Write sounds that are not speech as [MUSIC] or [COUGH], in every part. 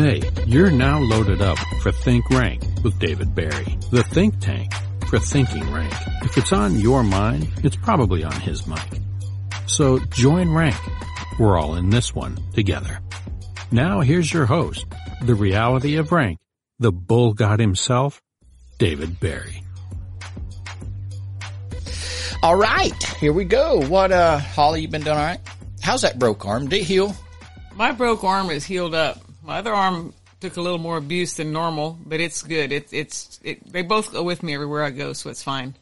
Hey, you're now loaded up for Think Rank with David Barry, the think tank for thinking rank. If it's on your mind, it's probably on his mic. So join rank. We're all in this one together. Now here's your host, the reality of rank, the bull god himself, David Barry. All right, here we go. What, uh, Holly, you been doing all right? How's that broke arm? Did it heal? My broke arm is healed up. My other arm took a little more abuse than normal, but it's good. It, it's it, they both go with me everywhere I go, so it's fine.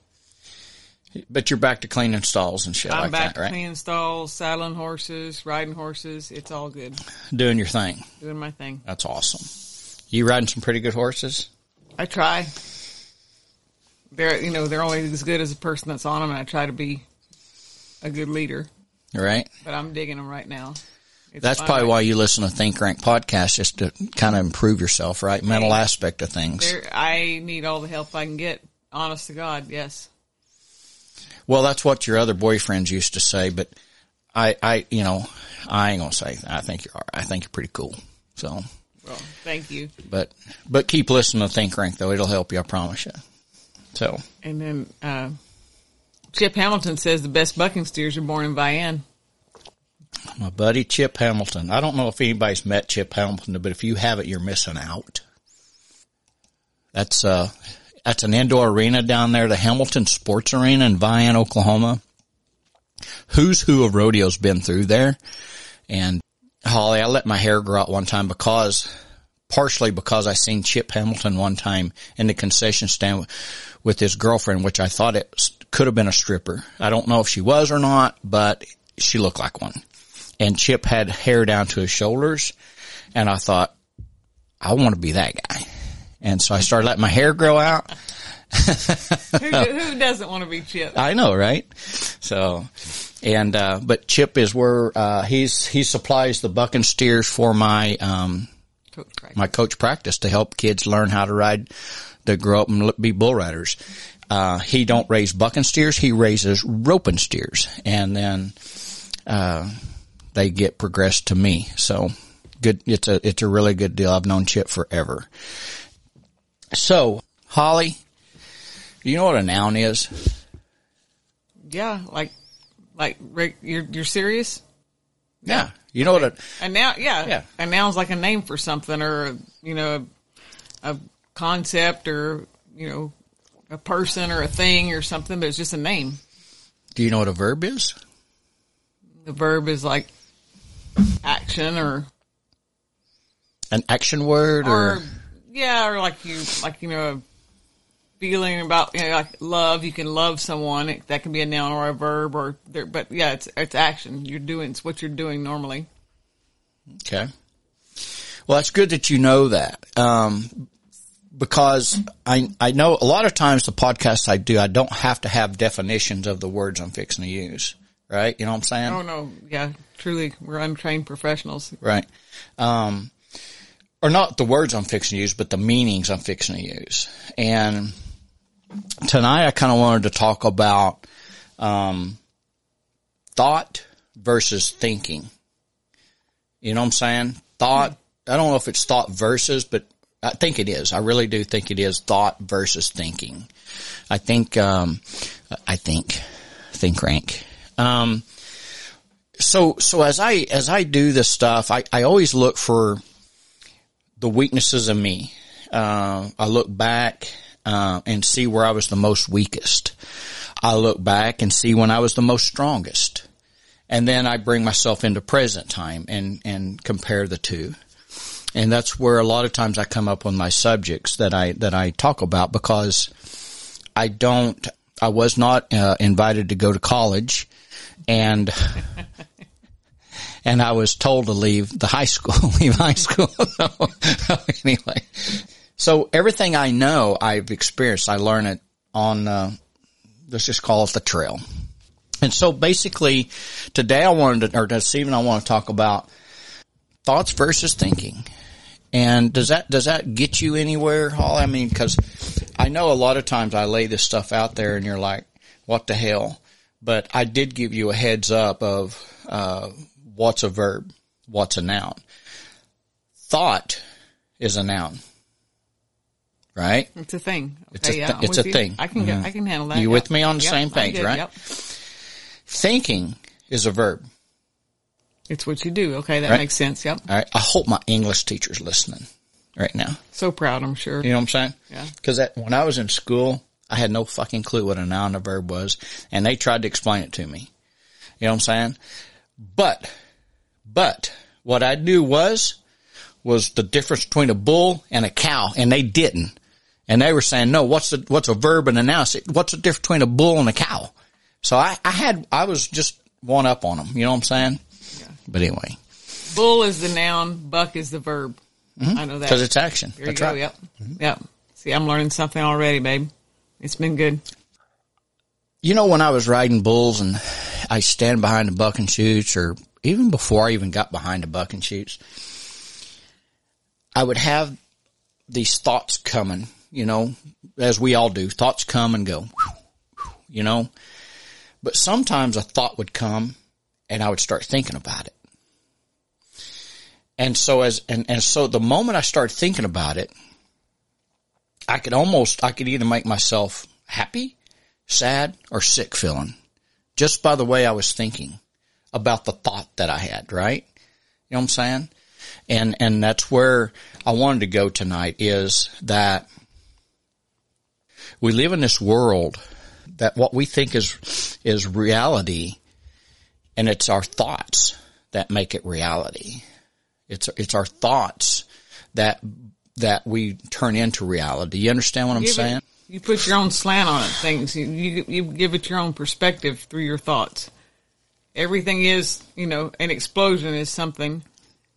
But you're back to cleaning stalls and shit I'm like back that, right? cleaning stalls, saddling horses, riding horses. It's all good. Doing your thing. Doing my thing. That's awesome. You riding some pretty good horses? I try. They're you know they're only as good as the person that's on them, and I try to be a good leader. Right? But I'm digging them right now. It's That's probably why you listen to Think Rank podcast, just to kind of improve yourself, right? Mental aspect of things. There, I need all the help I can get. Honest to God, yes. Well, that's what your other boyfriends used to say, but I, I, you know, I ain't gonna say. I think you're. I think you're pretty cool. So, Well, thank you. but, but keep listening to Think Rank though. It'll help you. I promise you. So, And then uh, Chip Hamilton says the best bucking steers are born in Vian. My buddy Chip Hamilton. I don't know if anybody's met Chip Hamilton, but if you haven't, you're missing out. That's, uh, that's an indoor arena down there, the Hamilton Sports Arena in Vian, Oklahoma. Who's who of rodeo's been through there. And Holly, I let my hair grow out one time because, partially because I seen Chip Hamilton one time in the concession stand with his girlfriend, which I thought it could have been a stripper. I don't know if she was or not, but she looked like one. And Chip had hair down to his shoulders. And I thought, I want to be that guy. And so I started letting my hair grow out. [LAUGHS] Who, who [LAUGHS] doesn't want to be Chip? I know, right? So, and, uh, but Chip is where, uh, he's, he supplies the bucking steers for my, um, Coach my coach practice to help kids learn how to ride, to grow up and be bull riders. Uh, he don't raise bucking steers, he raises roping steers. And then, uh, they get progressed to me. So good. It's a, it's a really good deal. I've known Chip forever. So, Holly, do you know what a noun is? Yeah, like, like Rick, you're you're serious? Yeah. You know what a, And now, yeah, Yeah. a noun's like a name for something, or you know, a, a concept, or you know, a person or a thing or something, but it's just a name. do you know what a verb is? The verb is like action or An action word or, or yeah, or like you like you know, a feeling about you know like love. You can love someone. It, that can be a noun or a verb or there. But yeah, it's it's action. You're doing it's what you're doing normally. okay. Well, that's good that you know that. Um, because I, I know a lot of times the podcasts I do, I don't have to have definitions of the words I'm fixing to use. Right? You know what I'm saying? Oh no, yeah, truly, we're untrained professionals. Right. Um, or not the words I'm fixing to use, but the meanings I'm fixing to use. And tonight I kind of wanted to talk about, um, thought versus thinking. You know what I'm saying? Thought, I don't know if it's thought versus, but I think it is. I really do think it is thought versus thinking. I think, um, I think, think rank. Um, so so as I as I do this stuff, I, I always look for the weaknesses of me. Uh, I look back uh, and see where I was the most weakest. I look back and see when I was the most strongest, and then I bring myself into present time and and compare the two. And that's where a lot of times I come up with my subjects that I that I talk about because I don't. I was not uh, invited to go to college, and and I was told to leave the high school, [LAUGHS] leave high school. [LAUGHS] anyway, so everything I know, I've experienced. I learn it on, uh, let's just call it the trail. And so basically today I wanted to, or this evening I want to talk about thoughts versus thinking. And does that, does that get you anywhere, Holly? I mean, cause I know a lot of times I lay this stuff out there and you're like, what the hell? But I did give you a heads up of, uh, what's a verb? What's a noun? Thought is a noun. Right? It's a thing. It's a Okay, thi- it's a you. thing. I can get, Mhm. I can handle that. You Yep. with me on the Yep, same page, good. right? Yep. Thinking is a verb. It's what you do. Okay, that Right. makes sense. Yep. All right. I hope my English teacher's listening right now. So proud, I'm sure. You know what I'm saying? Yeah. Because when I was in school, I had no fucking clue what a noun and a verb was, and they tried to explain it to me. You know what I'm saying? But, but what I knew was, was the difference between a bull and a cow, and they didn't. And they were saying, no, what's the, what's a verb and a noun? What's the difference between a bull and a cow? So I, I had, I was just one up on them. You know what I'm saying? Yeah. But anyway, Bull is the noun, buck is the verb. Mm-hmm. I know that. because it's action. there you go. right. Yep. Yep. See, I'm learning something already, babe. It's been good. You know, when I was riding bulls and I stand behind the bucking chutes or even before I even got behind the bucking chutes, I would have these thoughts coming, you know, as we all do. Thoughts come and go, you know, but sometimes a thought would come and I would start thinking about it. And so as, and, and so the moment I started thinking about it, I could almost, I could either make myself happy sad or sick feeling just by the way I was thinking about the thought that I had, right? You know what I'm saying? And, and that's where I wanted to go tonight is that we live in this world that what we think is, is reality and it's our thoughts that make it reality. It's, it's our thoughts that, that we turn into reality. You understand what I'm Give it- saying? you put your own slant on it. Things you, you you give it your own perspective through your thoughts. Everything is, you know, an explosion is something,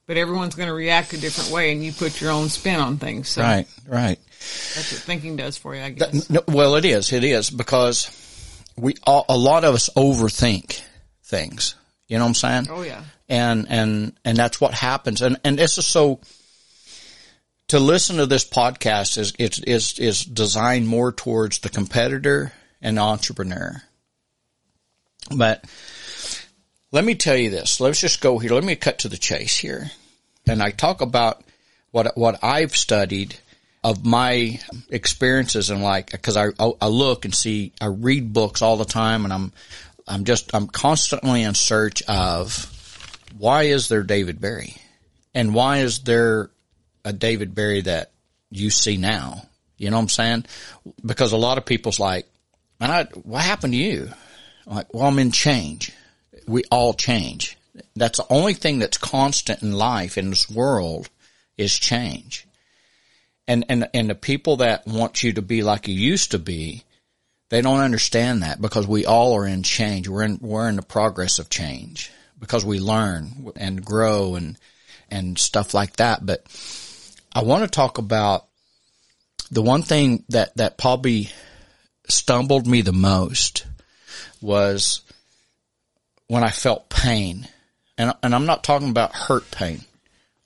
but everyone's going to react a different way, and you put your own spin on things. So Right, right. that's what thinking does for you, I guess. No, well, it is. It is because we all, a lot of us overthink things. You know what I'm saying? Oh yeah, And and and that's what happens. And and this is so. To listen to this podcast is is is is designed more towards the competitor and entrepreneur. But let me tell you this. Let's just go here. Let me cut to the chase here. And I talk about what what I've studied of my experiences and like because I I look and see I read books all the time and I'm I'm just I'm constantly in search of why is there David Barry and why is there a David Barry that you see now? You know what I'm saying? Because a lot of people's like, man, I, what happened to you? I'm like, well, I'm in change. We all change. That's the only thing that's constant in life in this world is change. And, and, and the people that want you to be like you used to be, they don't understand that because we all are in change. We're in, we're in the progress of change because we learn and grow and, and stuff like that. But I want to talk about the one thing that, that probably stumbled me the most was when I felt pain. And, and I'm not talking about hurt pain.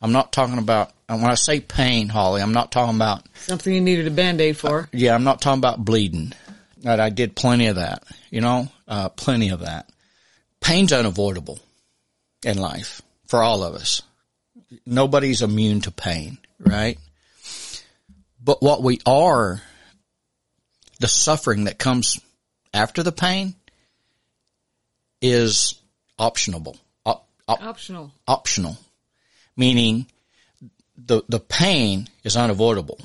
I'm not talking about, and when I say pain, Holly, I'm not talking about, something you needed a band aid for. yeah, I'm not talking about bleeding. I did plenty of that, you know, uh, plenty of that. Pain's unavoidable in life for all of us. Nobody's immune to pain, right? But what we are, the suffering that comes after the pain is optional, op, op, Optional. optional, meaning the, the pain is unavoidable,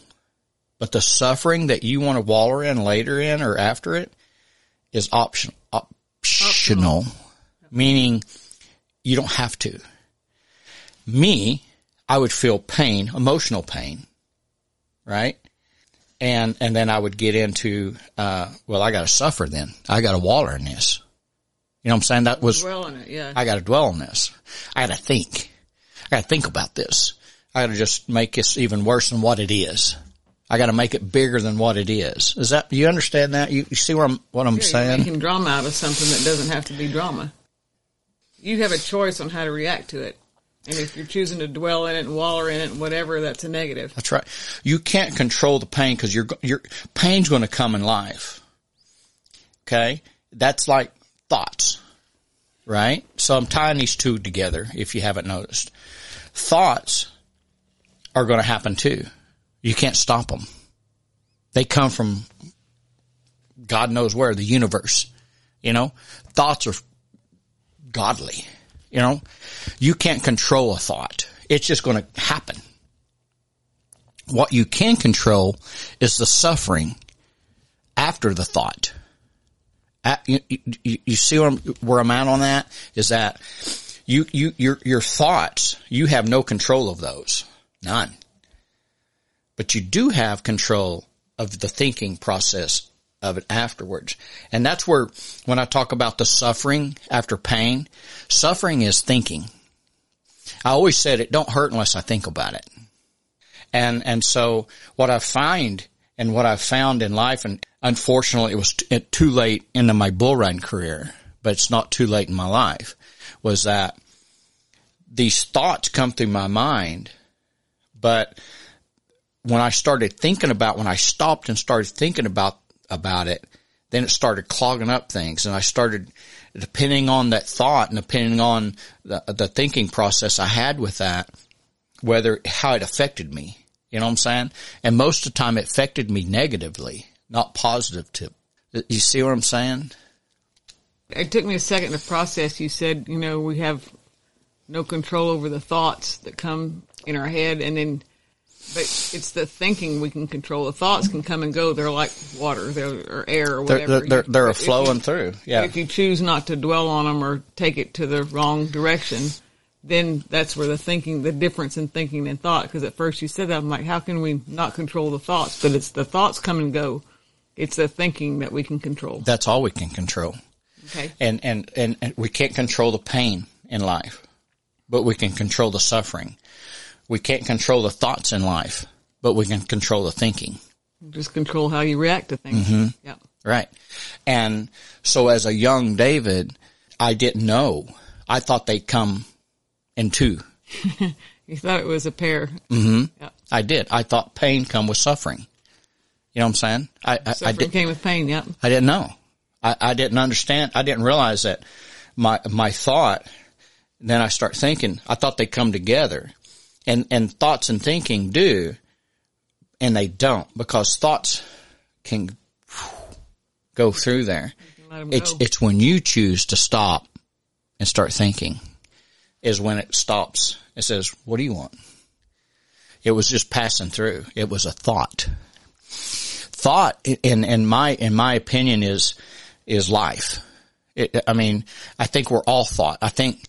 but the suffering that you want to waller in later in or after it is optional, optional, meaning you don't have to. Me, I would feel pain, emotional pain, right? And, and then I would get into, uh, well, I got to suffer then. I got to waller in this. You know what I'm saying? That was, Dwell in it, yeah. I got to dwell on this. I got to think. I got to think about this. I got to just make this even worse than what it is. I got to make it bigger than what it is. Is that you understand that? You, you see what I'm what I'm saying? You're saying? making drama out of something that doesn't have to be drama. You have a choice on how to react to it. And if you're choosing to dwell in it and waller in it and whatever, that's a negative. That's right. You can't control the pain because your your pain's going to come in life. Okay, that's like thoughts, right? So I'm tying these two together. If you haven't noticed, thoughts are going to happen too. You can't stop them. They come from God knows where, the universe. You know, thoughts are godly. You know, you can't control a thought. It's just going to happen. What you can control is the suffering after the thought. At, you, you, you, see where I'm, where I'm at on that? Is that you, you, your, your thoughts, you have no control of those. None. But you do have control of the thinking process of it afterwards. And that's where, when I talk about the suffering after pain, suffering is thinking. I always said it don't hurt unless I think about it. And, and so what I find and what I've found in life, and unfortunately it was t- too late into my bull run career, but it's not too late in my life, was that these thoughts come through my mind, but when I started thinking about, when I stopped and started thinking about, about it, then it started clogging up things and I started, depending on that thought and depending on the, the thinking process I had with that, whether, how it affected me. You know what I'm saying? And most of the time it affected me negatively, not positive to, you see what I'm saying? It took me a second to process. You said, you know, we have no control over the thoughts that come in our head and then but it's the thinking we can control. The thoughts can come and go. They're like water, they're, or air, or whatever. They're, they're, they're flowing you, through. Yeah. If you choose not to dwell on them or take it to the wrong direction, then that's where the thinking, the difference in thinking and thought. Because at first you said that, I'm like, how can we not control the thoughts? But it's the thoughts come and go. It's the thinking that we can control. That's all we can control. Okay. And, and, and, and we can't control the pain in life, but we can control the suffering. We can't control the thoughts in life, but we can control the thinking. Just control how you react to things. Mm-hmm. Yeah. Right. And so as a young David, I didn't know. I thought they'd come in two. [LAUGHS] you thought it was a pair. Mm-hmm. Yeah. I did. I thought pain come with suffering. You know what I'm saying? I, I, suffering I did, came with pain. Yep. I didn't know. I, I didn't understand. I didn't realize that my, my thought, then I start thinking, I thought they'd come together and, and thoughts and thinking do, and they don't because thoughts can go through there. It's, go. it's when you choose to stop and start thinking is when it stops. It says, what do you want? It was just passing through. It was a thought. Thought in, in my, in my opinion is, is life. It, I mean, I think we're all thought. I think,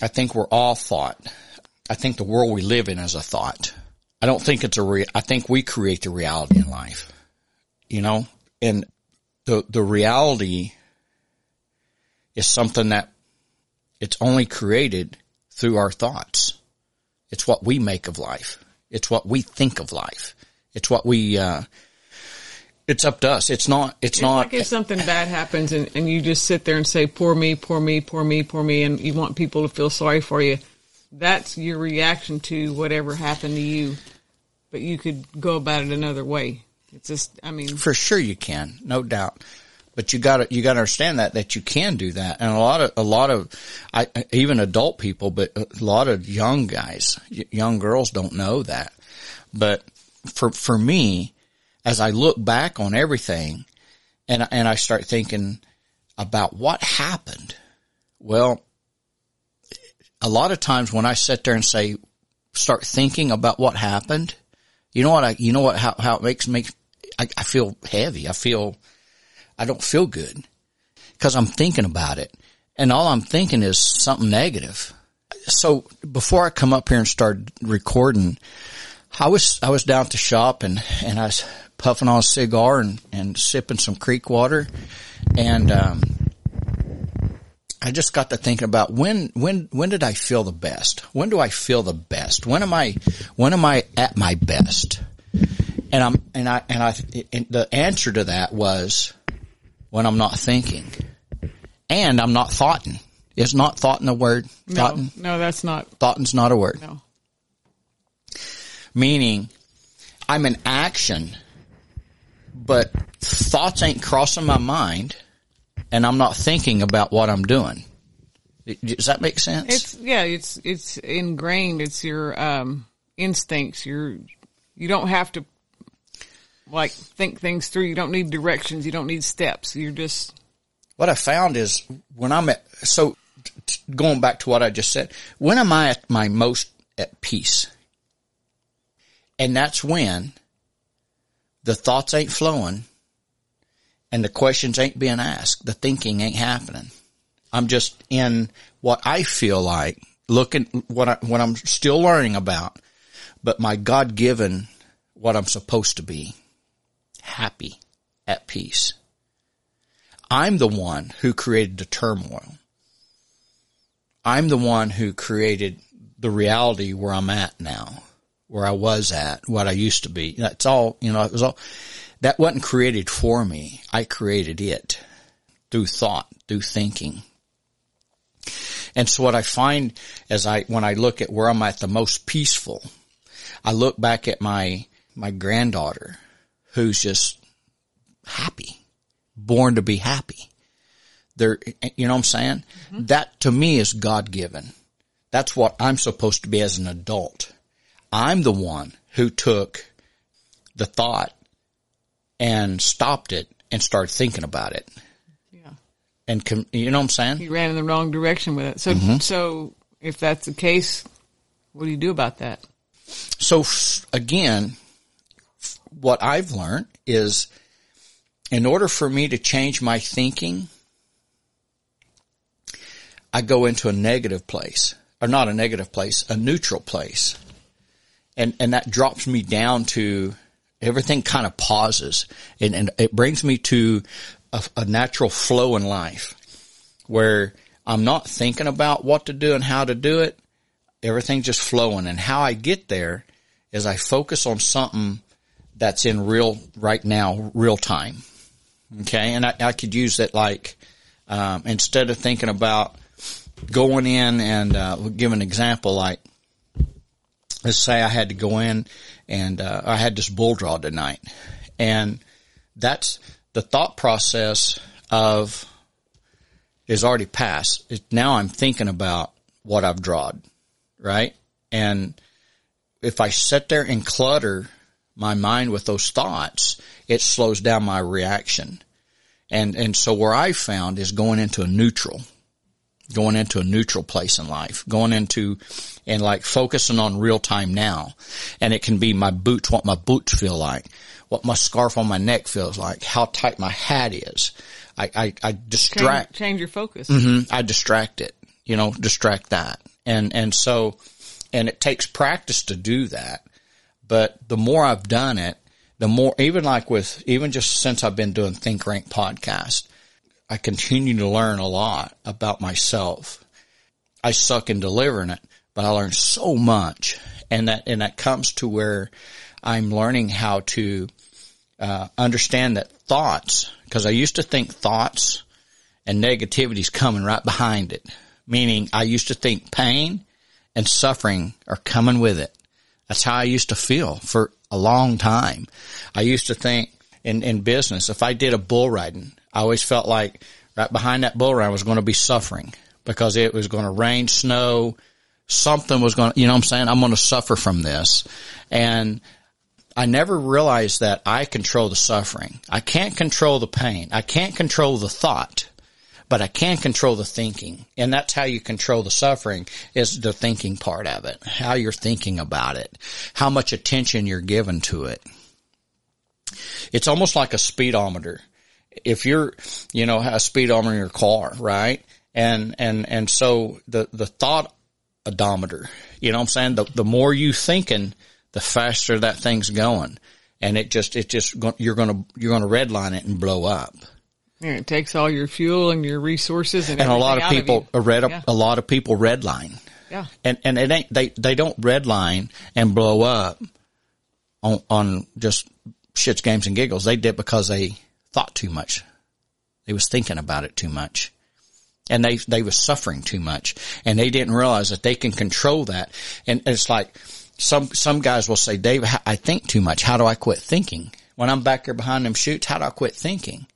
I think we're all thought. I think the world we live in is a thought. I don't think it's a re- I think we create the reality in life. You know? And the the reality is something that it's only created through our thoughts. It's what we make of life. It's what we think of life. It's what we uh it's up to us. It's not it's, it's not like if something bad happens and, and you just sit there and say, Poor me, poor me, poor me, poor me and you want people to feel sorry for you that's your reaction to whatever happened to you, but you could go about it another way. It's just, I mean, for sure you can, no doubt. But you gotta, you gotta understand that, that you can do that. And a lot of, a lot of, I, even adult people, but a lot of young guys, young girls don't know that. But for, for me, as I look back on everything and, and I start thinking about what happened, well, a lot of times when I sit there and say, start thinking about what happened, you know what I, you know what, how, how it makes me, I, I feel heavy. I feel, I don't feel good because I'm thinking about it and all I'm thinking is something negative. So before I come up here and start recording, I was, I was down at the shop and, and I was puffing on a cigar and, and sipping some creek water and, um, I just got to thinking about when, when, when did I feel the best? When do I feel the best? When am I, when am I at my best? And I'm, and I, and I, and the answer to that was when I'm not thinking and I'm not thoughting. Is not thoughting a word? No, no, that's not. Thoughting's not a word. No. Meaning I'm in action, but thoughts ain't crossing my mind and I'm not thinking about what I'm doing. Does that make sense? It's yeah, it's it's ingrained. It's your um, instincts. You're you don't have to like think things through. You don't need directions. You don't need steps. You're just what I found is when I'm at, so t- going back to what I just said, when am I at my most at peace? And that's when the thoughts ain't flowing and the questions ain't being asked. The thinking ain't happening. I'm just in what I feel like looking what I, what I'm still learning about, but my God given what I'm supposed to be happy at peace. I'm the one who created the turmoil. I'm the one who created the reality where I'm at now, where I was at, what I used to be. That's all, you know, it was all, that wasn't created for me. I created it through thought, through thinking. And so what I find as I, when I look at where I'm at the most peaceful, I look back at my, my granddaughter who's just happy born to be happy. They're, you know what I'm saying? Mm-hmm. That to me is God given. That's what I'm supposed to be as an adult. I'm the one who took the thought and stopped it and started thinking about it. Yeah. And com- you know what I'm saying? You ran in the wrong direction with it. So, mm-hmm. so if that's the case, what do you do about that? So again, what I've learned is in order for me to change my thinking, I go into a negative place, or not a negative place, a neutral place. And, and that drops me down to everything kind of pauses and, and it brings me to a, a natural flow in life where I'm not thinking about what to do and how to do it. Everything's just flowing. And how I get there is I focus on something that's in real, right now, real time. Okay. And I, I could use it like, um, instead of thinking about going in and, uh, give an example like, let's say I had to go in and, uh, I had this bull draw tonight and that's the thought process of is already passed. It, now I'm thinking about what I've drawn, right? And if I sit there and clutter my mind with those thoughts, it slows down my reaction. And, and so where I found is going into a neutral, going into a neutral place in life, going into and like focusing on real time now. And it can be my boots, what my boots feel like, what my scarf on my neck feels like, how tight my hat is. I, I, I distract. Change, change your focus. Mm-hmm, I distract it, you know, distract that. And, and so, and it takes practice to do that. But the more I've done it, the more, even like with, even just since I've been doing Think Rank podcast, I continue to learn a lot about myself. I suck in delivering it, but I learn so much. And that, and that comes to where I'm learning how to, uh, understand that thoughts, cause I used to think thoughts and negativity is coming right behind it. Meaning I used to think pain and suffering are coming with it. That's how I used to feel for a long time. I used to think in, in business, if I did a bull riding, I always felt like right behind that bull ride was going to be suffering because it was going to rain, snow, something was going to, you know what I'm saying? I'm going to suffer from this. And I never realized that I control the suffering. I can't control the pain. I can't control the thought but I can control the thinking. And that's how you control the suffering is the thinking part of it, how you're thinking about it, how much attention you're given to it. It's almost like a speedometer. If you're, you know, a speedometer in your car, right? And, and, and so the, the thought odometer, you know what I'm saying? The, the more you thinking, the faster that thing's going. And it just, it just, you're going to, you're going to redline it and blow up. Yeah, it takes all your fuel and your resources and, and a lot of people of red yeah. a lot of people redline. Yeah. And and it ain't they they don't redline and blow up on on just shits games and giggles. They did because they thought too much. They was thinking about it too much. And they they was suffering too much and they didn't realize that they can control that. And it's like some some guys will say, "Dave, I think too much. How do I quit thinking?" When I'm back here behind them chutes, how do I quit thinking?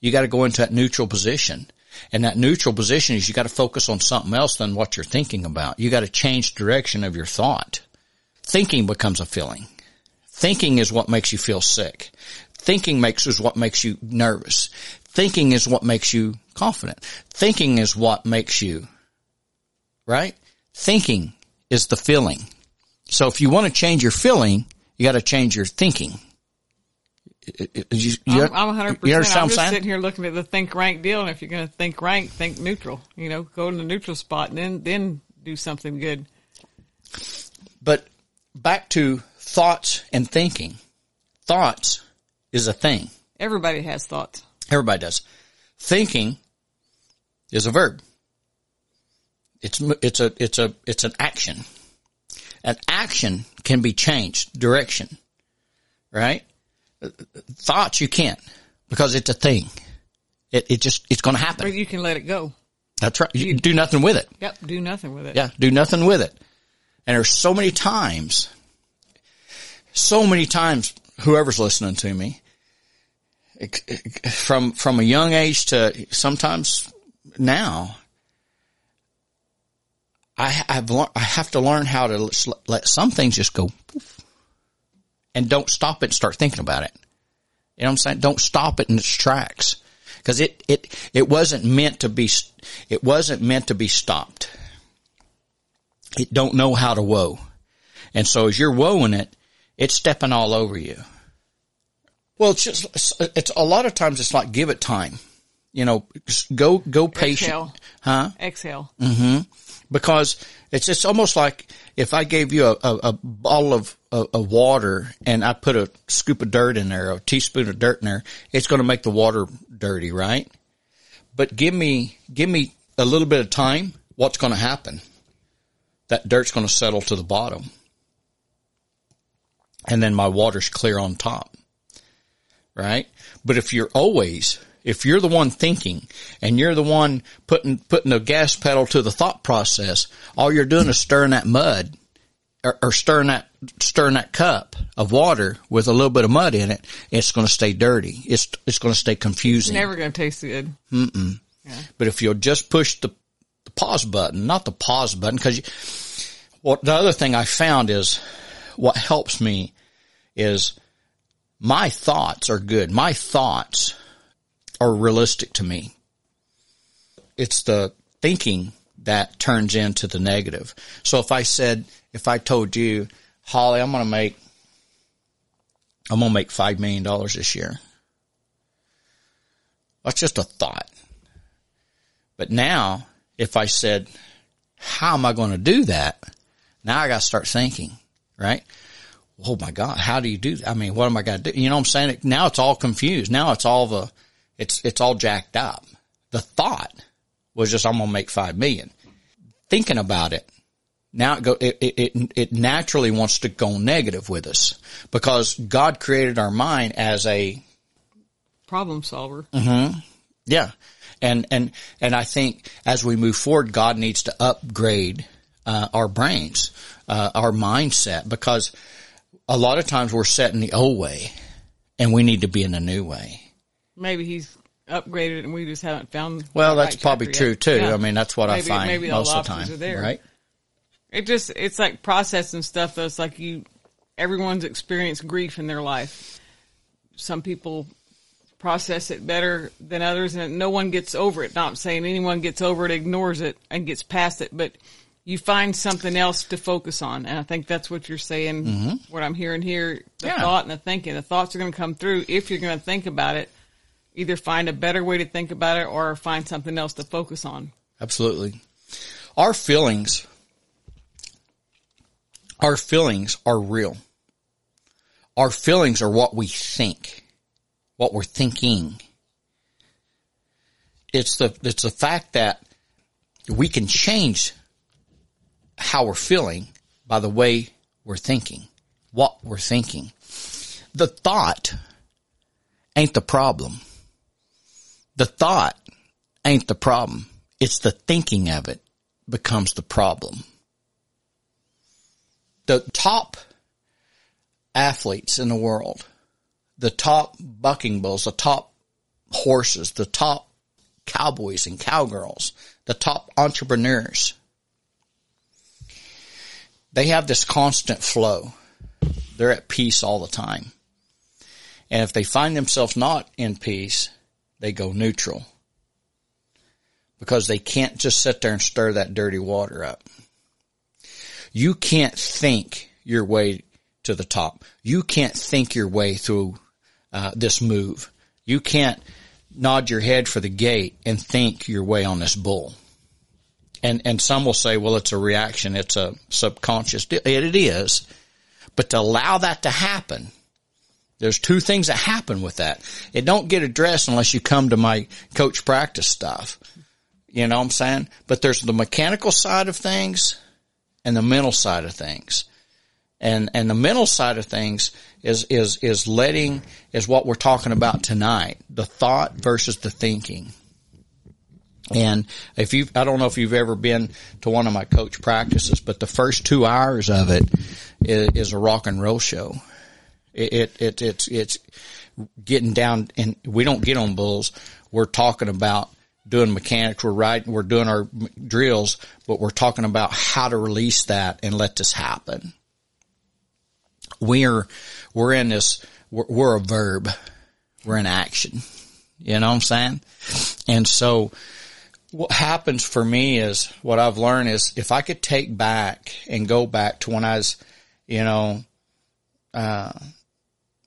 You got to go into that neutral position. And that neutral position is you got to focus on something else than what you're thinking about. You got to change direction of your thought. thinking becomes a feeling. Thinking is what makes you feel sick. Thinking makes is what makes you nervous. Thinking is what makes you confident. Thinking is what makes you, right? Thinking is the feeling. So if you want to change your feeling, you got to change your thinking. You, you, I'm, I'm 100%. You understand I'm just sitting here looking at the think rank deal. And if you're going to think rank, think neutral, you know, go in the neutral spot and then, then do something good. But back to thoughts and thinking. Thoughts is a thing. Everybody has thoughts. Everybody does. Thinking is a verb. It's, it's a, it's a, it's an action. An action can be changed direction, right? Thoughts you can't because it's a thing. It, it just, it's going to happen. Or you can let it go. That's right. You, you do nothing with it. Yep. Do nothing with it. Yeah. Do nothing with it. And there's so many times, so many times, whoever's listening to me, from, from a young age to sometimes now, I have I have to learn how to let some things just go and don't stop it and start thinking about it. You know what I'm saying? Don't stop it in its tracks because it, it, it wasn't meant to be, it wasn't meant to be stopped. It don't know how to whoa. And so as you're woeing it, it's stepping all over you. Well, it's just, it's a lot of times it's like give it time. You know, go, go patient. Exhale. Huh? Exhale. Mm-hmm. Because it's, it's almost like if I gave you a, a, a bottle of, of, water and I put a scoop of dirt in there, a teaspoon of dirt in there, it's going to make the water dirty, right? But give me, give me a little bit of time. What's going to happen? That dirt's going to settle to the bottom. And then my water's clear on top. Right? But if you're always if you're the one thinking and you're the one putting, putting the gas pedal to the thought process, all you're doing is stirring that mud or, or stirring that, stirring that cup of water with a little bit of mud in it. It's going to stay dirty. It's, it's going to stay confusing. It's never going to taste good. Mm-mm. Yeah. But if you'll just push the, the pause button, not the pause button, cause well, the other thing I found is what helps me is my thoughts are good. My thoughts are realistic to me. It's the thinking that turns into the negative. So if I said, if I told you, Holly, I'm going to make, I'm going to make $5 million this year. That's just a thought. But now, if I said, how am I going to do that? Now I got to start thinking, right? Oh my God, how do you do that? I mean, what am I going to do? You know what I'm saying? Now it's all confused. Now it's all the, it's, it's all jacked up. The thought was just, I'm going to make five million. Thinking about it, now it, go, it, it, it naturally wants to go negative with us because God created our mind as a problem solver. Mm-hmm. Yeah. And, and, and I think as we move forward, God needs to upgrade, uh, our brains, uh, our mindset because a lot of times we're set in the old way and we need to be in the new way. Maybe he's upgraded and we just haven't found. Well, that's right probably true yet. too. Yeah. I mean, that's what maybe, I find maybe most of the time. Are there. Right. It just, it's like processing stuff though. It's like you, everyone's experienced grief in their life. Some people process it better than others and no one gets over it. Not saying anyone gets over it, ignores it and gets past it, but you find something else to focus on. And I think that's what you're saying. Mm-hmm. What I'm hearing here, the yeah. thought and the thinking, the thoughts are going to come through if you're going to think about it either find a better way to think about it or find something else to focus on. Absolutely. Our feelings, our feelings are real. Our feelings are what we think, what we're thinking. It's the, it's the fact that we can change how we're feeling by the way we're thinking, what we're thinking. The thought ain't the problem the thought ain't the problem. It's the thinking of it becomes the problem. The top athletes in the world, the top bucking bulls, the top horses, the top cowboys and cowgirls, the top entrepreneurs, they have this constant flow. They're at peace all the time. And if they find themselves not in peace, they go neutral because they can't just sit there and stir that dirty water up. You can't think your way to the top. You can't think your way through uh, this move. You can't nod your head for the gate and think your way on this bull. And and some will say, well, it's a reaction. It's a subconscious. It, it is, but to allow that to happen, there's two things that happen with that. It don't get addressed unless you come to my coach practice stuff. You know what I'm saying? But there's the mechanical side of things and the mental side of things. And, and the mental side of things is, is, is letting, is what we're talking about tonight. The thought versus the thinking. And if you, I don't know if you've ever been to one of my coach practices, but the first two hours of it is, is a rock and roll show. It, it, it, it's, it's getting down and we don't get on bulls. We're talking about doing mechanics, we're riding, we're doing our drills, but we're talking about how to release that and let this happen. We're, we're in this, we're, we're a verb. We're in action. You know what I'm saying? And so what happens for me is what I've learned is if I could take back and go back to when I was, you know, uh,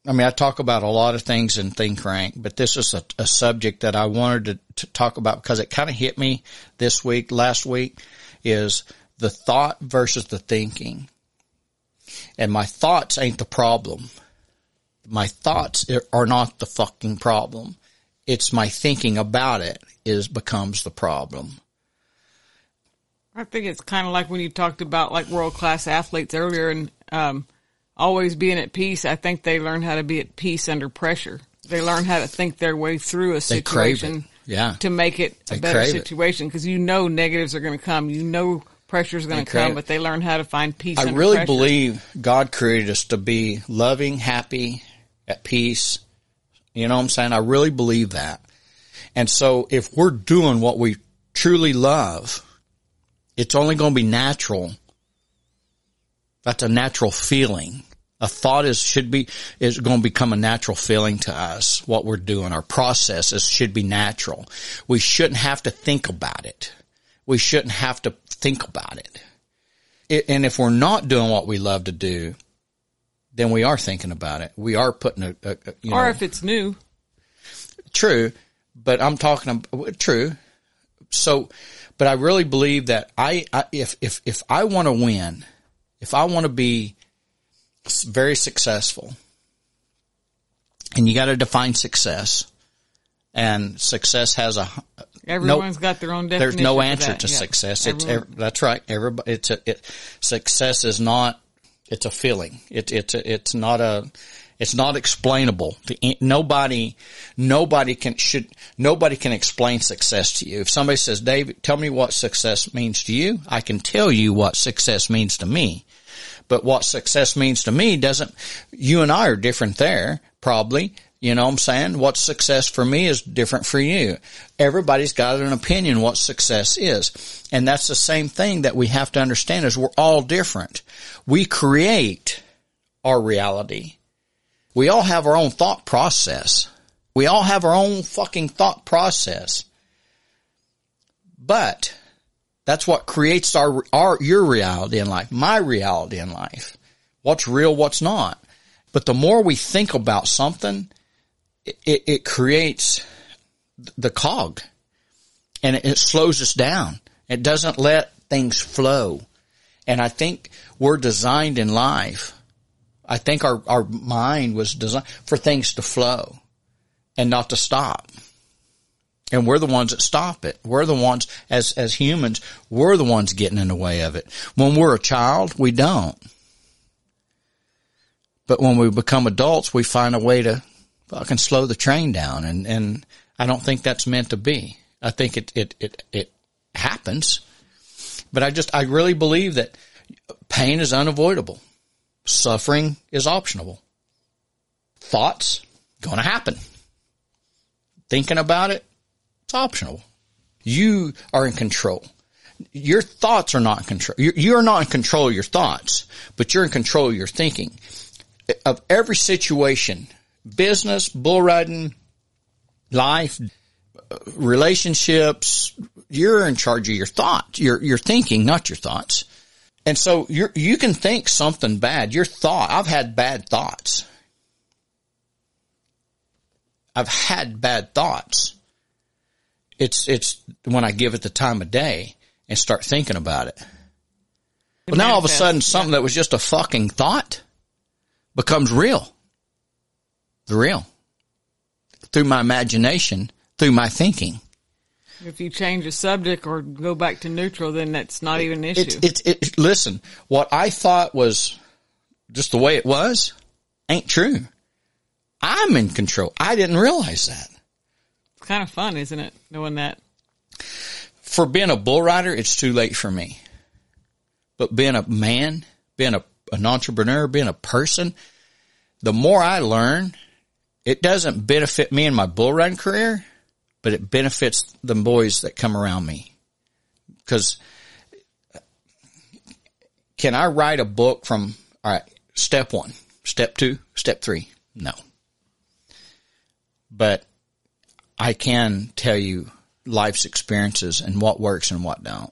I mean, I talk about a lot of things in Think Rank, but this is a, a subject that I wanted to, to talk about because it kind of hit me this week, last week, is the thought versus the thinking. And my thoughts ain't the problem. My thoughts are not the fucking problem. It's my thinking about it is becomes the problem. I think it's kind of like when you talked about like world class athletes earlier and um, always being at peace. I think they learn how to be at peace under pressure. They learn how to think their way through a situation. Yeah. To make it a They better situation because you know negatives are going to come. You know pressure is going to come, but they learn how to find peace. I really pressure. believe God created us to be loving, happy, at peace. You know what I'm saying? I really believe that. And so if we're doing what we truly love, it's only going to be natural. That's a natural feeling. A thought is, should be, is going to become a natural feeling to us. What we're doing, our processes should be natural. We shouldn't have to think about it. We shouldn't have to think about it. It, and if we're not doing what we love to do, then we are thinking about it. We are putting a, a, a you Or know, if it's new, true, but I'm talking about true. So, but I really believe that I, I if if if I want to win, if I want to be very successful, and you got to define success, and success has a uh, everyone's got their own definition. there's no answer to Yeah. success. It's Everyone- ev- that's right. Everybody, it's a, it, success is not, it's a feeling. It, it's it's not a, it's not explainable. Nobody, nobody can, should, nobody can explain success to you. If somebody says, David, tell me what success means to you, I can tell you what success means to me. But what success means to me doesn't, you and I are different there, probably. You know what I'm saying? What success for me is different for you. Everybody's got an opinion what success is. And that's the same thing that we have to understand is we're all different. We create our reality. We all have our own thought process. We all have our own fucking thought process. But that's what creates our, our, your reality in life, my reality in life. What's real, what's not. But the more we think about something, it, it, creates the cog and it, it slows us down. It doesn't let things flow. And I think we're designed in life. I think our, our mind was designed for things to flow and not to stop. And we're the ones that stop it. We're the ones, as, as humans, we're the ones getting in the way of it. When we're a child, we don't. But when we become adults, we find a way to fucking slow the train down. And, and I don't think that's meant to be. I think it, it, it, it happens. But I just, I really believe that pain is unavoidable. Suffering is optional. Thoughts, gonna happen. Thinking about it, it's optional. You are in control. your thoughts are not in control. You're, you're not in control of your thoughts, but you're in control of your thinking. Of every situation, business, bull riding, life, relationships, you're in charge of your thoughts. You're, you're thinking, not your thoughts. And so you you can think something bad. Your thought, I've had bad thoughts. I've had bad thoughts. It's, it's when I give it the time of day and start thinking about it. But now all of a sudden something that was just a fucking thought becomes real. The real. Through my imagination, through my thinking. If you change the subject or go back to neutral, then that's not even an issue. It's, it's, it, listen, what I thought was just the way it was ain't true. I'm in control. I didn't realize that. It's kind of fun, isn't it? Knowing that. For being a bull rider, it's too late for me. But being a man, being a, an entrepreneur, being a person, the more I learn, it doesn't benefit me in my bull run career, but it benefits the boys that come around me. Cause uh, can I write a book from, all right, step one, step two, step three? No. But I can tell you life's experiences and what works and what don't.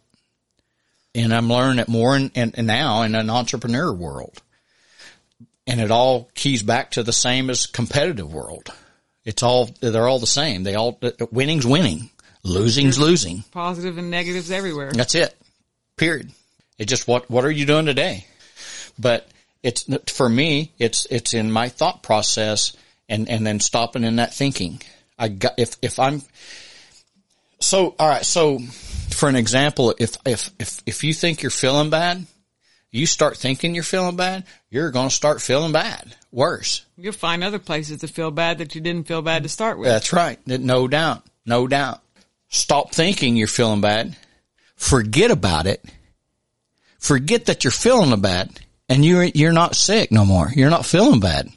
And I'm learning it more in, in, in now in an entrepreneur world. And it all keys back to the same as competitive world. It's all, they're all the same. They all, winning's winning. Losing's losing. Positive and negatives everywhere. That's it. Period. It just, what, what are you doing today? But it's, for me, it's, it's in my thought process and, and then stopping in that thinking. I got, if, if I'm, so, all right. So for an example, if, if, if, if you think you're feeling bad, you start thinking you're feeling bad, you're going to start feeling bad. Worse. You'll find other places to feel bad that you didn't feel bad to start with. That's right. No doubt. No doubt. Stop thinking you're feeling bad. Forget about it. Forget that you're feeling bad and you're, you're not sick no more. You're not feeling bad.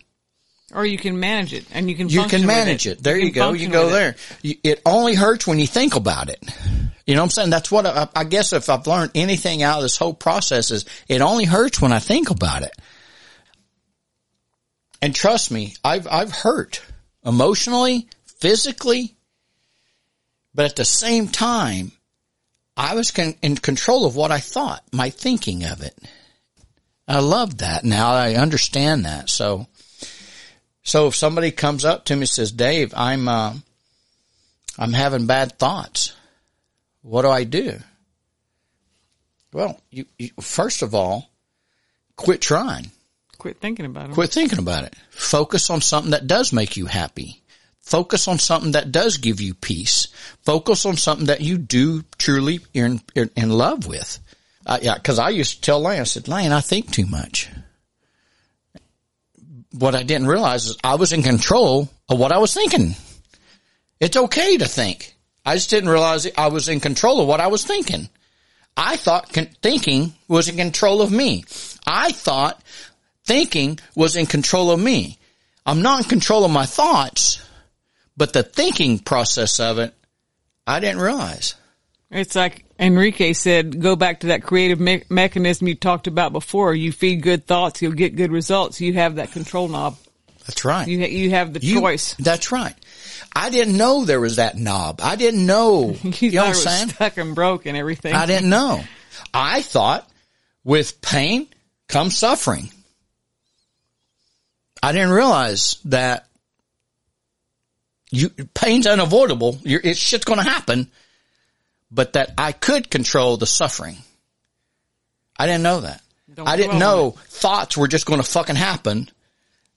Or you can manage it and you can you can manage it. it. There you, you go. You go there. It. it. only hurts when you think about it. You know what I'm saying? That's what I, I guess if I've learned anything out of this whole process is it only hurts when I think about it. And trust me, I've, I've hurt emotionally, physically, but at the same time, I was con- in control of what I thought, my thinking of it. I love that. Now I understand that. So, so if somebody comes up to me and says, Dave, I'm, uh, I'm having bad thoughts. What do I do? Well, you, you, first of all, quit trying. Quit thinking about it. Quit thinking about it. Focus on something that does make you happy. Focus on something that does give you peace. Focus on something that you do truly in, in, in love with. Uh, yeah, cause I used to tell Lane, I said, Lane, I think too much. What I didn't realize is I was in control of what I was thinking. It's okay to think. I just didn't realize I was in control of what I was thinking. I thought con- thinking was in control of me. I thought thinking was in control of me. I'm not in control of my thoughts, but the thinking process of it, I didn't realize. It's like Enrique said, go back to that creative me- mechanism you talked about before. You feed good thoughts, you'll get good results. You have that control knob. That's right. You, ha- you have the You- choice. That's right. I didn't know there was that knob. I didn't know. [LAUGHS] You, you know what I'm saying? stuck and broke and everything. I didn't know. I thought with pain comes suffering. I didn't realize that you, pain's unavoidable. You're, it's shit's going to happen, but that I could control the suffering. I didn't know that. Don't I didn't know thoughts were just going to fucking happen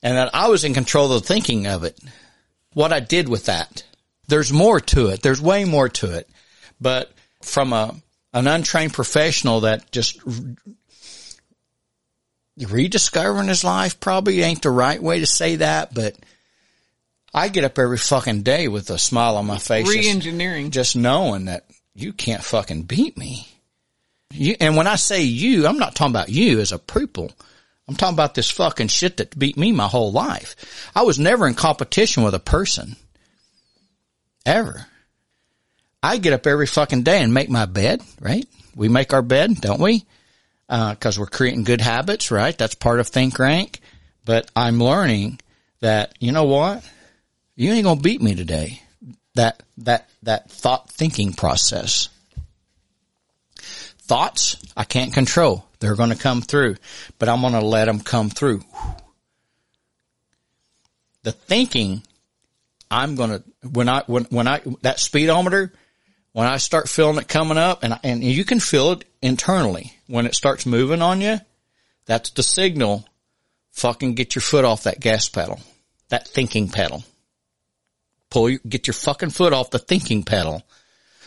and that I was in control of the thinking of it. What I did with that. There's more to it. There's way more to it. But from a, an untrained professional that just rediscovering his life probably ain't the right way to say that, but I get up every fucking day with a smile on my face. just- Re-engineering. just knowing that you can't fucking beat me. You, and when I say you, I'm not talking about you as a people. I'm talking about this fucking shit that beat me my whole life. I was never in competition with a person. Ever. I get up every fucking day and make my bed, right? We make our bed, don't we? Uh, cause we're creating good habits, right? That's part of think rank. But I'm learning that, you know what? You ain't to beat me today. That, that, that thought thinking process. Thoughts, I can't control. They're going to come through, but I'm going to let them come through. The thinking, I'm going to, when I, when, when I, that speedometer, when I start feeling it coming up and, and you can feel it internally when it starts moving on you, that's the signal. Fucking get your foot off that gas pedal, that thinking pedal. Pull your, get your fucking foot off the thinking pedal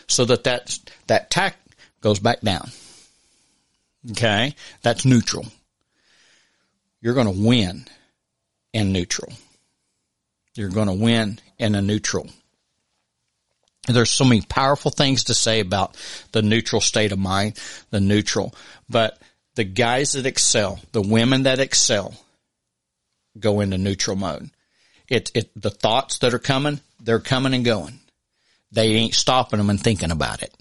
so that that, that tack goes back down. Okay. That's neutral. You're going to win in neutral. You're going to win in a neutral. There's so many powerful things to say about the neutral state of mind, the neutral, but the guys that excel, the women that excel go into neutral mode. It, it, the thoughts that are coming, they're coming and going. They ain't stopping them and thinking about it.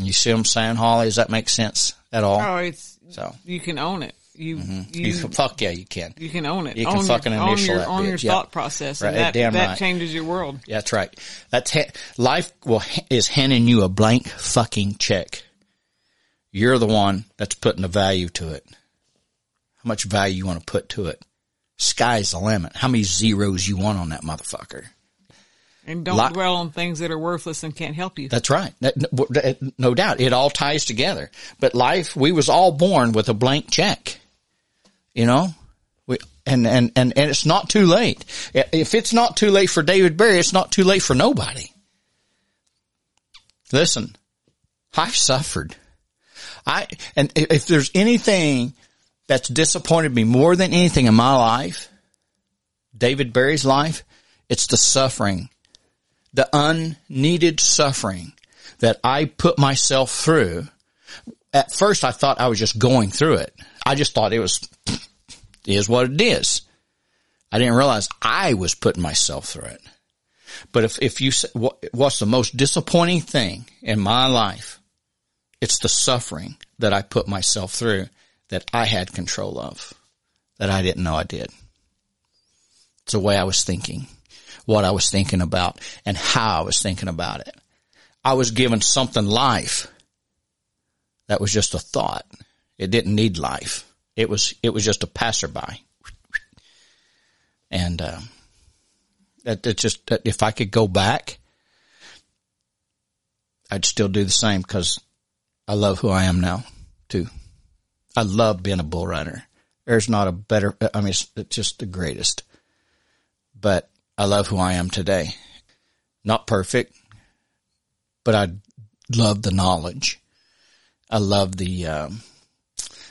You see what I'm saying, Holly? Does that make sense at all? Oh, it's So you can own it. You mm-hmm. you, you can, fuck yeah, you can. you can own it. You can own fucking your, own initial your, that own your bitch. Yep. thought process. Right, And that damn that right. changes your world. Yeah, that's right. That's ha- life will is handing you a blank fucking check. You're the one that's putting the value to it. How much value you want to put to it? Sky's the limit. How many zeros you want on that motherfucker? And don't Lot- dwell on things that are worthless and can't help you. That's right. That- no doubt. It all ties together. But life, we was all born with a blank check. You know? We, and, and, and, and it's not too late. If it's not too late for David Barry, it's not too late for nobody. Listen, I've suffered. I, and if if there's anything that's disappointed me more than anything in my life, David Barry's life, it's the suffering the unneeded suffering that I put myself through. At first I thought I was just going through it. I just thought it was, is what it is. I didn't realize I was putting myself through it. But if, if you, what, what's the most disappointing thing in my life? It's the suffering that I put myself through that I had control of, that I didn't know I did. It's the way I was thinking what I was thinking about and how I was thinking about it. I was given something life that was just a thought. It didn't need life. It was, it was just a passerby. And, um, just, if I could go back, I'd still do the same because I love who I am now too. I love being a bull runner. There's not a better, I mean, it's, it's just the greatest, but I love who I am today. Not perfect, but I love the knowledge. I love the, um,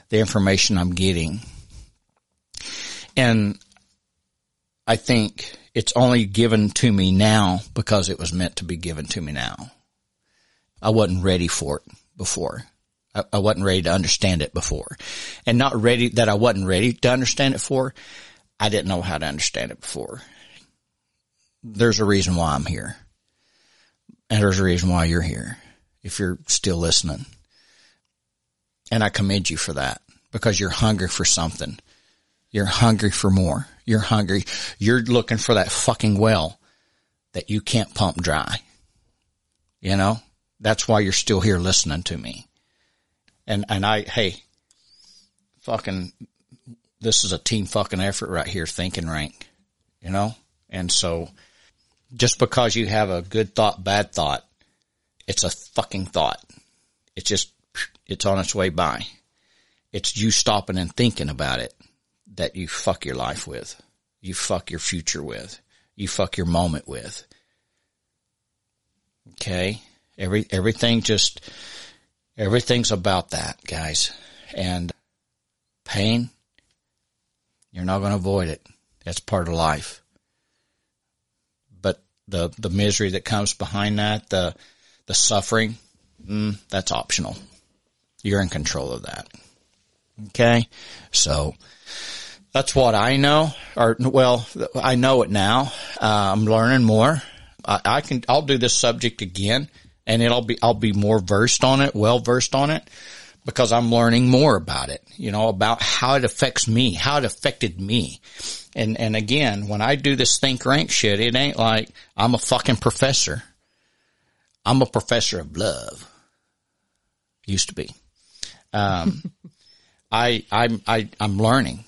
the information I'm getting. And I think it's only given to me now because it was meant to be given to me now. I wasn't ready for it before. I, I wasn't ready to understand it before. And not ready that I wasn't ready to understand it for. I didn't know how to understand it before. There's a reason why I'm here. And there's a reason why you're here. If you're still listening. And I commend you for that because you're hungry for something. You're hungry for more. You're hungry. You're looking for that fucking well that you can't pump dry. You know, that's why you're still here listening to me. And, and I, hey, fucking, this is a team fucking effort right here, thinking rank, you know? And so just because you have a good thought, bad thought, it's a fucking thought. It's just, it's on its way by. It's you stopping and thinking about it that you fuck your life with. You fuck your future with. You fuck your moment with. Okay. Every, everything just, everything's about that, guys. And pain, you're not going to avoid it. That's part of life. The, the misery that comes behind that, the, the suffering, mm, that's optional. You're in control of that. Okay. So that's what I know or well, I know it now. Uh, I'm learning more. I, I can, I'll do this subject again and it'll be, I'll be more versed on it, well versed on it because I'm learning more about it, you know, about how it affects me, how it affected me. And, and again, when I do this think rank shit, it ain't like I'm a fucking professor. I'm a professor of love. Used to be. Um, [LAUGHS] I, I'm, I, I'm learning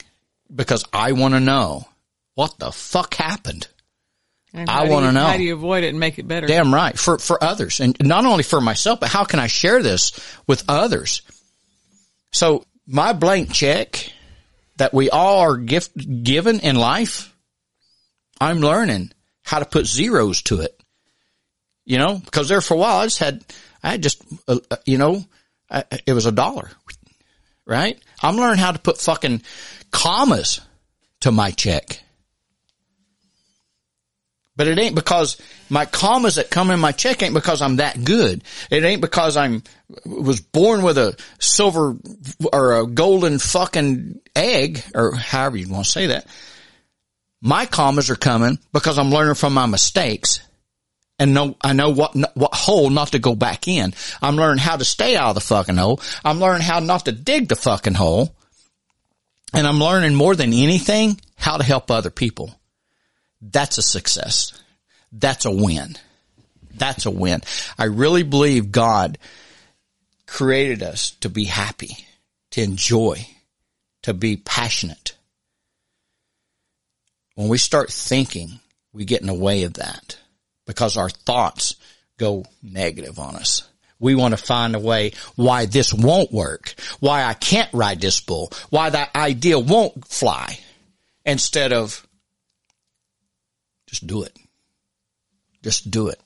because I want to know what the fuck happened. And I wanna know. How do you avoid it and make it better? Damn right. For, for others and not only for myself, but how can I share this with others? So my blank check that we all are gift, given in life, I'm learning how to put zeros to it. You know, because there for a while I just had, I had just, uh, uh, you know, I, it was a dollar, right? I'm learning how to put fucking commas to my check. But it ain't because my commas that come in my check ain't because I'm that good. It ain't because I'm was born with a silver or a golden fucking egg or however you want to say that. My commas are coming because I'm learning from my mistakes and know I know what what hole not to go back in. I'm learning how to stay out of the fucking hole. I'm learning how not to dig the fucking hole. And I'm learning more than anything how to help other people. That's a success. That's a win. That's a win. I really believe God created us to be happy, to enjoy, to be passionate. When we start thinking, we get in the way of that because our thoughts go negative on us. We want to find a way why this won't work, why I can't ride this bull, why that idea won't fly instead of just do it. Just do it.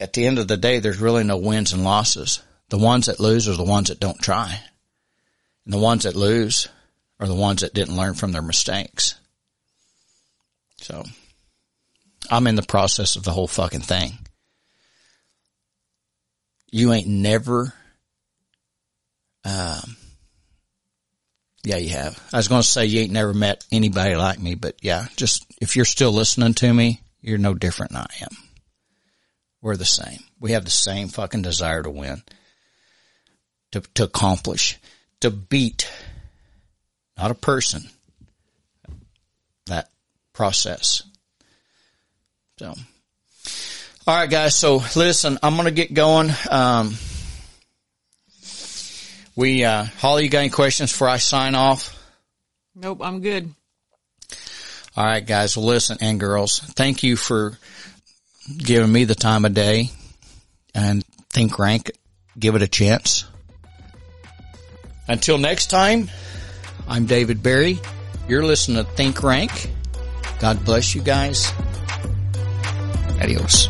At the end of the day, there's really no wins and losses. The ones that lose are the ones that don't try. And the ones that lose are the ones that didn't learn from their mistakes. So I'm in the process of the whole fucking thing. You ain't never, um, yeah, you have. I was going to say you ain't never met anybody like me, but yeah, just if you're still listening to me, you're no different than I am. We're the same. We have the same fucking desire to win, to, to accomplish, to beat, not a person, that process. So, all right, guys. So listen, I'm going to get going. Um, we, uh, Holly, you got any questions before I sign off? Nope, I'm good. All right, guys. Well, listen, and girls, thank you for giving me the time of day and think rank. Give it a chance. Until next time, I'm David Barry. You're listening to Think Rank. God bless you guys. Adios.